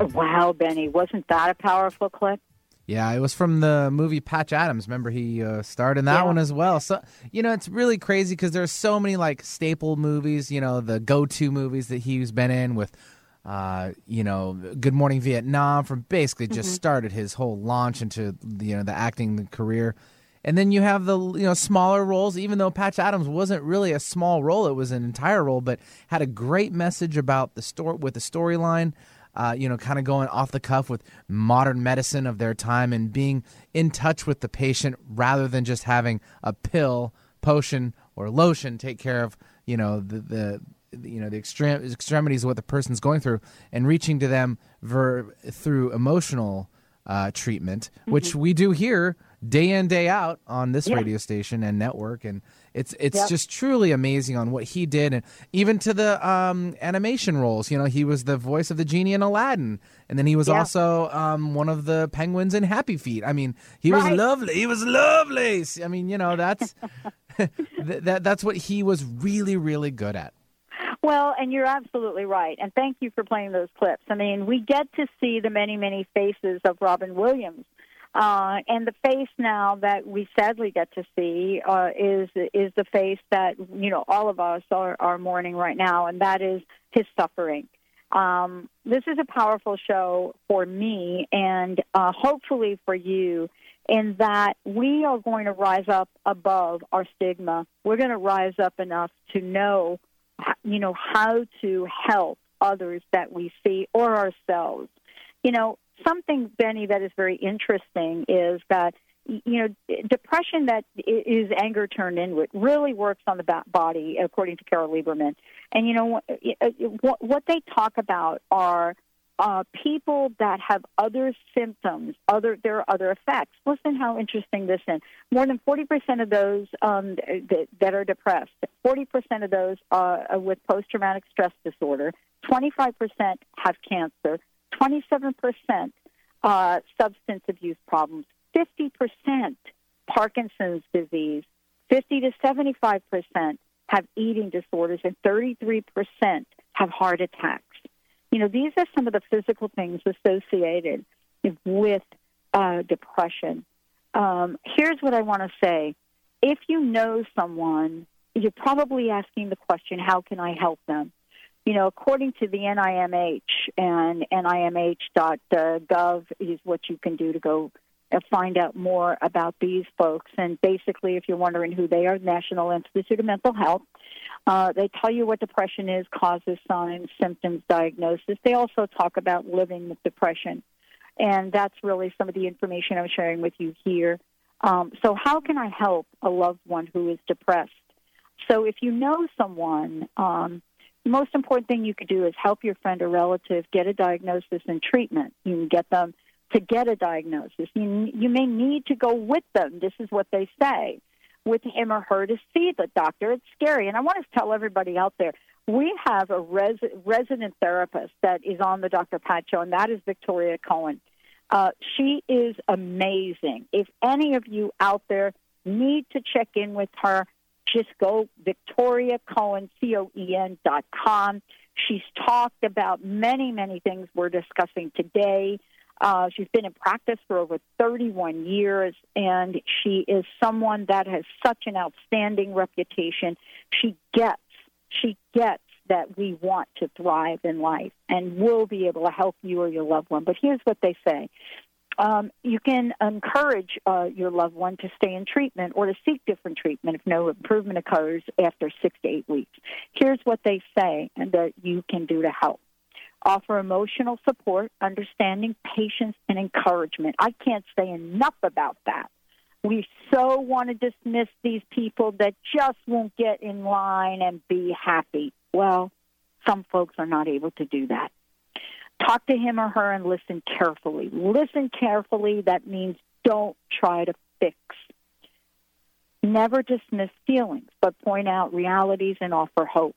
Wow, Benny, wasn't that a powerful clip? Yeah, it was from the movie Patch Adams. Remember, he uh, starred in that Yeah. one as well. So you know, it's really crazy because there's so many like staple movies. You know, the go-to movies that he's been in with, uh, you know, Good Morning Vietnam. From basically just Mm-hmm. Mhm. started his whole launch into you know the acting career. And then you have the you know smaller roles. Even though Patch Adams wasn't really a small role, it was an entire role, but had a great message about the story with the storyline uh, you know, kind of going off the cuff with modern medicine of their time and being in touch with the patient rather than just having a pill, potion, or lotion take care of, you know, the, the you know the extreme extremities of what the person's going through and reaching to them ver- through emotional uh, treatment, which Mhm. we do here day in day out on this Yeah. radio station and network, and it's it's Yep. just truly amazing on what he did, and even to the um, animation roles. You know, he was the voice of the genie in Aladdin, and then he was also um, one of the penguins in Happy Feet. I mean, he was lovely. He was lovely. I mean, you know, that's th- that that's what he was really really good at. Well, and you're absolutely right. And thank you for playing those clips. I mean, we get to see the many, many faces of Robin Williams Uh, and the face now that we sadly get to see uh, is is the face that you know all of us are, are mourning right now, and that is his suffering. Um, this is a powerful show for me, and uh, hopefully for you, in that we are going to rise up above our stigma. We're going to rise up enough to know, you know, how to help others that we see or ourselves. You know, something, Benny, that is very interesting is that you know, depression that is anger turned inward really works on the body, according to Carol Lieberman. And you know, what, what they talk about are uh, people that have other symptoms, other there are other effects. Listen, how interesting this is. More than forty percent of those um, that, that are depressed, forty percent of those are with post traumatic stress disorder, twenty five percent have cancer, 27% uh, substance abuse problems, 50% Parkinson's disease, 50 to 75% have eating disorders, and 33% have heart attacks. You know, these are some of the physical things associated with uh, depression. Um, here's what I want to say. If you know someone, you're probably asking the question, how can I help them? You know, according to the NIMH and NIMH.gov is what you can do to go find out more about these folks. And basically, if you're wondering who they are, National Institute of Mental Health. Uh, they tell you what depression is, causes, signs, symptoms, diagnosis. They also talk about living with depression. And that's really some of the information I'm sharing with you here. Um, so, how can I help a loved one who is depressed? So, if you know someone, um, the most important thing you could do is help your friend or relative get a diagnosis and treatment. You can get them to get a diagnosis. You, you may need to go with them. This is what they say with him or her to see the doctor. It's scary. And I want to tell everybody out there we have a res- resident therapist that is on the Dr. Pat show, and that is Victoria Coen. Uh, she is amazing. If any of you out there need to check in with her, just go Victoria Coen, C O E N dot com. She's talked about many, many things we're discussing today. Uh, she's been in practice for over 31 years, and she is someone that has such an outstanding reputation. She gets, she gets that we want to thrive in life and will be able to help you or your loved one. But here's what they say um, you can encourage uh, your loved one to stay in treatment or to seek different treatment if no improvement occurs after six to eight weeks. Here's what they say and that you can do to help. Offer emotional support, understanding, patience, and encouragement. I can't say enough about that. We so want to dismiss these people that just won't get in line and be happy. Well, some folks are not able to do that. Talk to him or her and listen carefully. Listen carefully. That means don't try to fix. Never dismiss feelings, but point out realities and offer hope.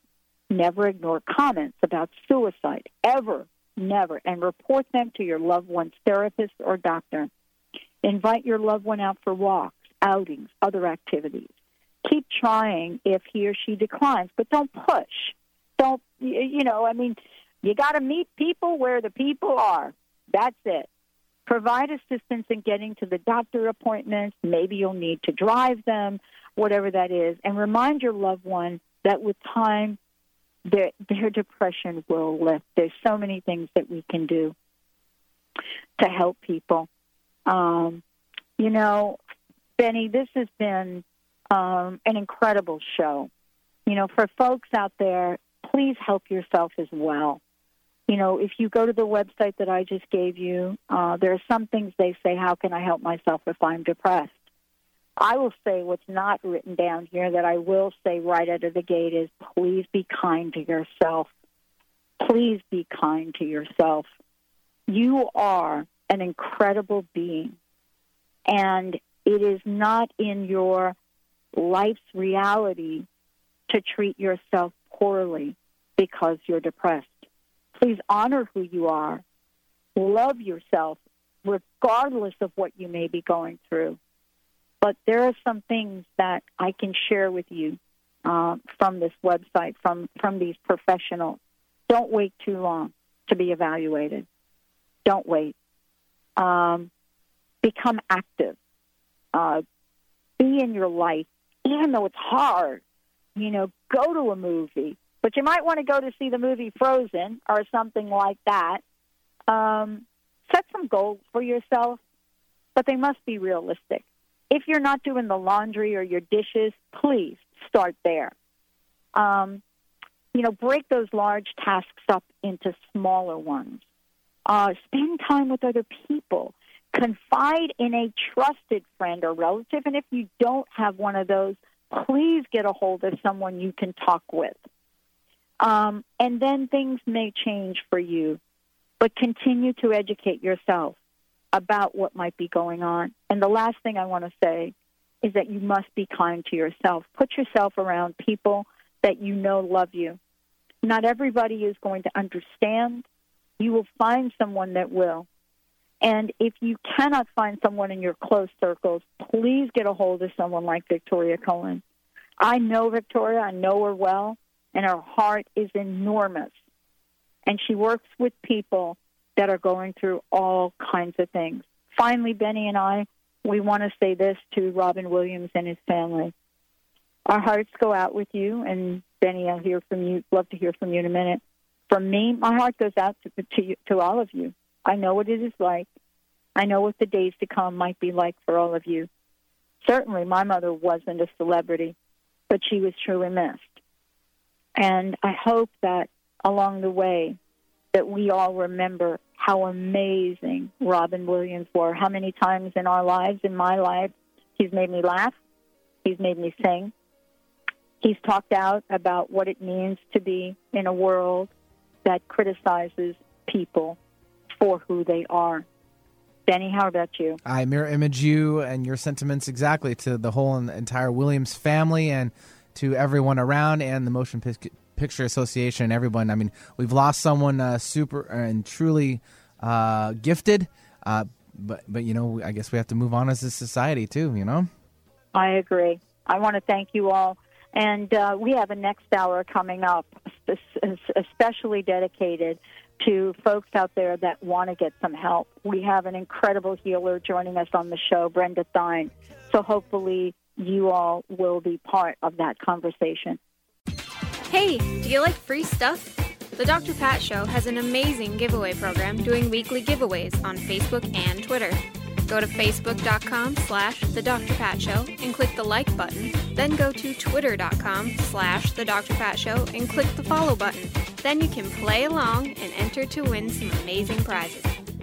Never ignore comments about suicide, ever, never, and report them to your loved one's therapist or doctor. Invite your loved one out for walks, outings, other activities. Keep trying if he or she declines, but don't push. Don't, you know, I mean, you got to meet people where the people are. That's it. Provide assistance in getting to the doctor appointments. Maybe you'll need to drive them, whatever that is. And remind your loved one that with time, their, their depression will lift. There's so many things that we can do to help people. Um, you know, Benny, this has been um, an incredible show. You know, for folks out there, please help yourself as well you know, if you go to the website that I just gave you, uh, there are some things they say, how can I help myself if I'm depressed? I will say what's not written down here that I will say right out of the gate is please be kind to yourself. Please be kind to yourself. You are an incredible being, and it is not in your life's reality to treat yourself poorly because you're depressed. Please honor who you are. Love yourself, regardless of what you may be going through. But there are some things that I can share with you uh, from this website, from, from these professionals. Don't wait too long to be evaluated. Don't wait. Um, become active. Uh, be in your life, even though it's hard. You know, go to a movie, but you might want to go to see the movie Frozen or something like that. Um, set some goals for yourself, but they must be realistic. If you're not doing the laundry or your dishes, please start there. Um, you know, break those large tasks up into smaller ones. Uh, spend time with other people. Confide in a trusted friend or relative. And if you don't have one of those, please get a hold of someone you can talk with. Um, and then things may change for you, but continue to educate yourself about what might be going on. And the last thing I want to say is that you must be kind to yourself. Put yourself around people that you know love you. Not everybody is going to understand. You will find someone that will. And if you cannot find someone in your close circles, please get a hold of someone like Victoria Coen. I know Victoria, I know her well, and her heart is enormous. And she works with people that are going through all kinds of things. Finally, Benny and I, we want to say this to Robin Williams and his family. Our hearts go out with you, and Benny, I'll hear from you. Love to hear from you in a minute. From me, my heart goes out to to, you, to all of you. I know what it is like. I know what the days to come might be like for all of you. Certainly, my mother wasn't a celebrity, but she was truly missed. And I hope that along the way, that we all remember how amazing Robin Williams were. How many times in our lives, in my life, he's made me laugh, he's made me sing, he's talked out about what it means to be in a world that criticizes people for who they are. Benny, how about you? I mirror image you and your sentiments exactly to the whole entire Williams family and to everyone around and the Motion Picture Association everyone. I mean, we've lost someone uh, super and truly uh, gifted, uh, but but you know, I guess we have to move on as a society too. You know. I agree. I want to thank you all and uh, we have a next hour coming up, especially dedicated to folks out there that want to get some help. We have an incredible healer joining us on the show, Brenda Thyne. So hopefully you all will be part of that conversation. Hey, do you like free stuff? The Dr. Pat Show has an amazing giveaway program doing weekly giveaways on Facebook and Twitter. Go to facebook.com slash The Dr. Pat Show and click the like button. Then go to twitter.com slash The Dr. Pat Show and click the follow button. Then you can play along and enter to win some amazing prizes.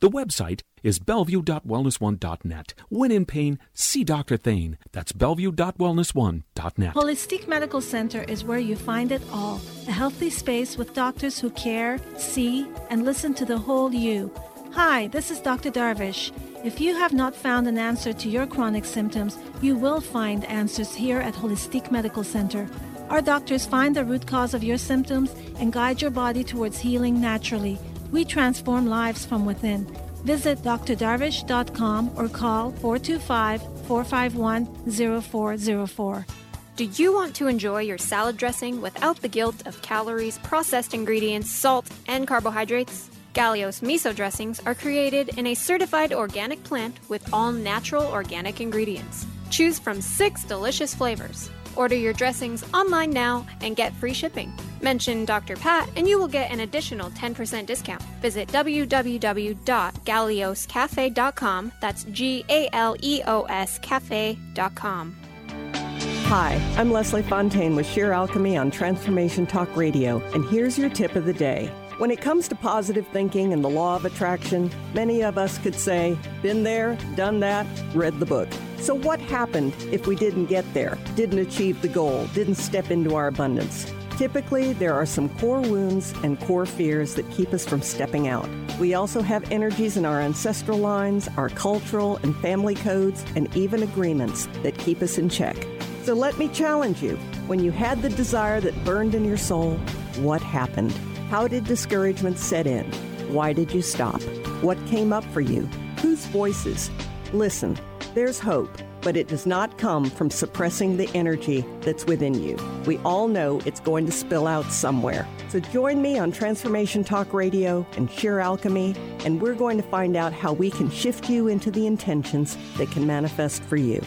The website is bellevue.wellness1.net. When in pain, see Dr. Thane. That's bellevue.wellness1.net. Holistic Medical Center is where you find it all. A healthy space with doctors who care, see, and listen to the whole you. Hi, this is Dr. Darvish. If you have not found an answer to your chronic symptoms, you will find answers here at Holistic Medical Center. Our doctors find the root cause of your symptoms and guide your body towards healing naturally. We transform lives from within. Visit drdarvish.com or call 425 451 0404. Do you want to enjoy your salad dressing without the guilt of calories, processed ingredients, salt, and carbohydrates? Galeos miso dressings are created in a certified organic plant with all natural organic ingredients. Choose from six delicious flavors. Order your dressings online now and get free shipping. Mention Dr. Pat and you will get an additional 10% discount. Visit www.galeoscafe.com. That's G A L E O S cafe.com. Hi, I'm Leslie Fontaine with Sheer Alchemy on Transformation Talk Radio, and here's your tip of the day. When it comes to positive thinking and the law of attraction, many of us could say, been there, done that, read the book. So, what happened if we didn't get there, didn't achieve the goal, didn't step into our abundance? Typically, there are some core wounds and core fears that keep us from stepping out. We also have energies in our ancestral lines, our cultural and family codes, and even agreements that keep us in check. So let me challenge you. When you had the desire that burned in your soul, what happened? How did discouragement set in? Why did you stop? What came up for you? Whose voices? Listen, there's hope but it does not come from suppressing the energy that's within you. We all know it's going to spill out somewhere. So join me on Transformation Talk Radio and Sheer Alchemy, and we're going to find out how we can shift you into the intentions that can manifest for you.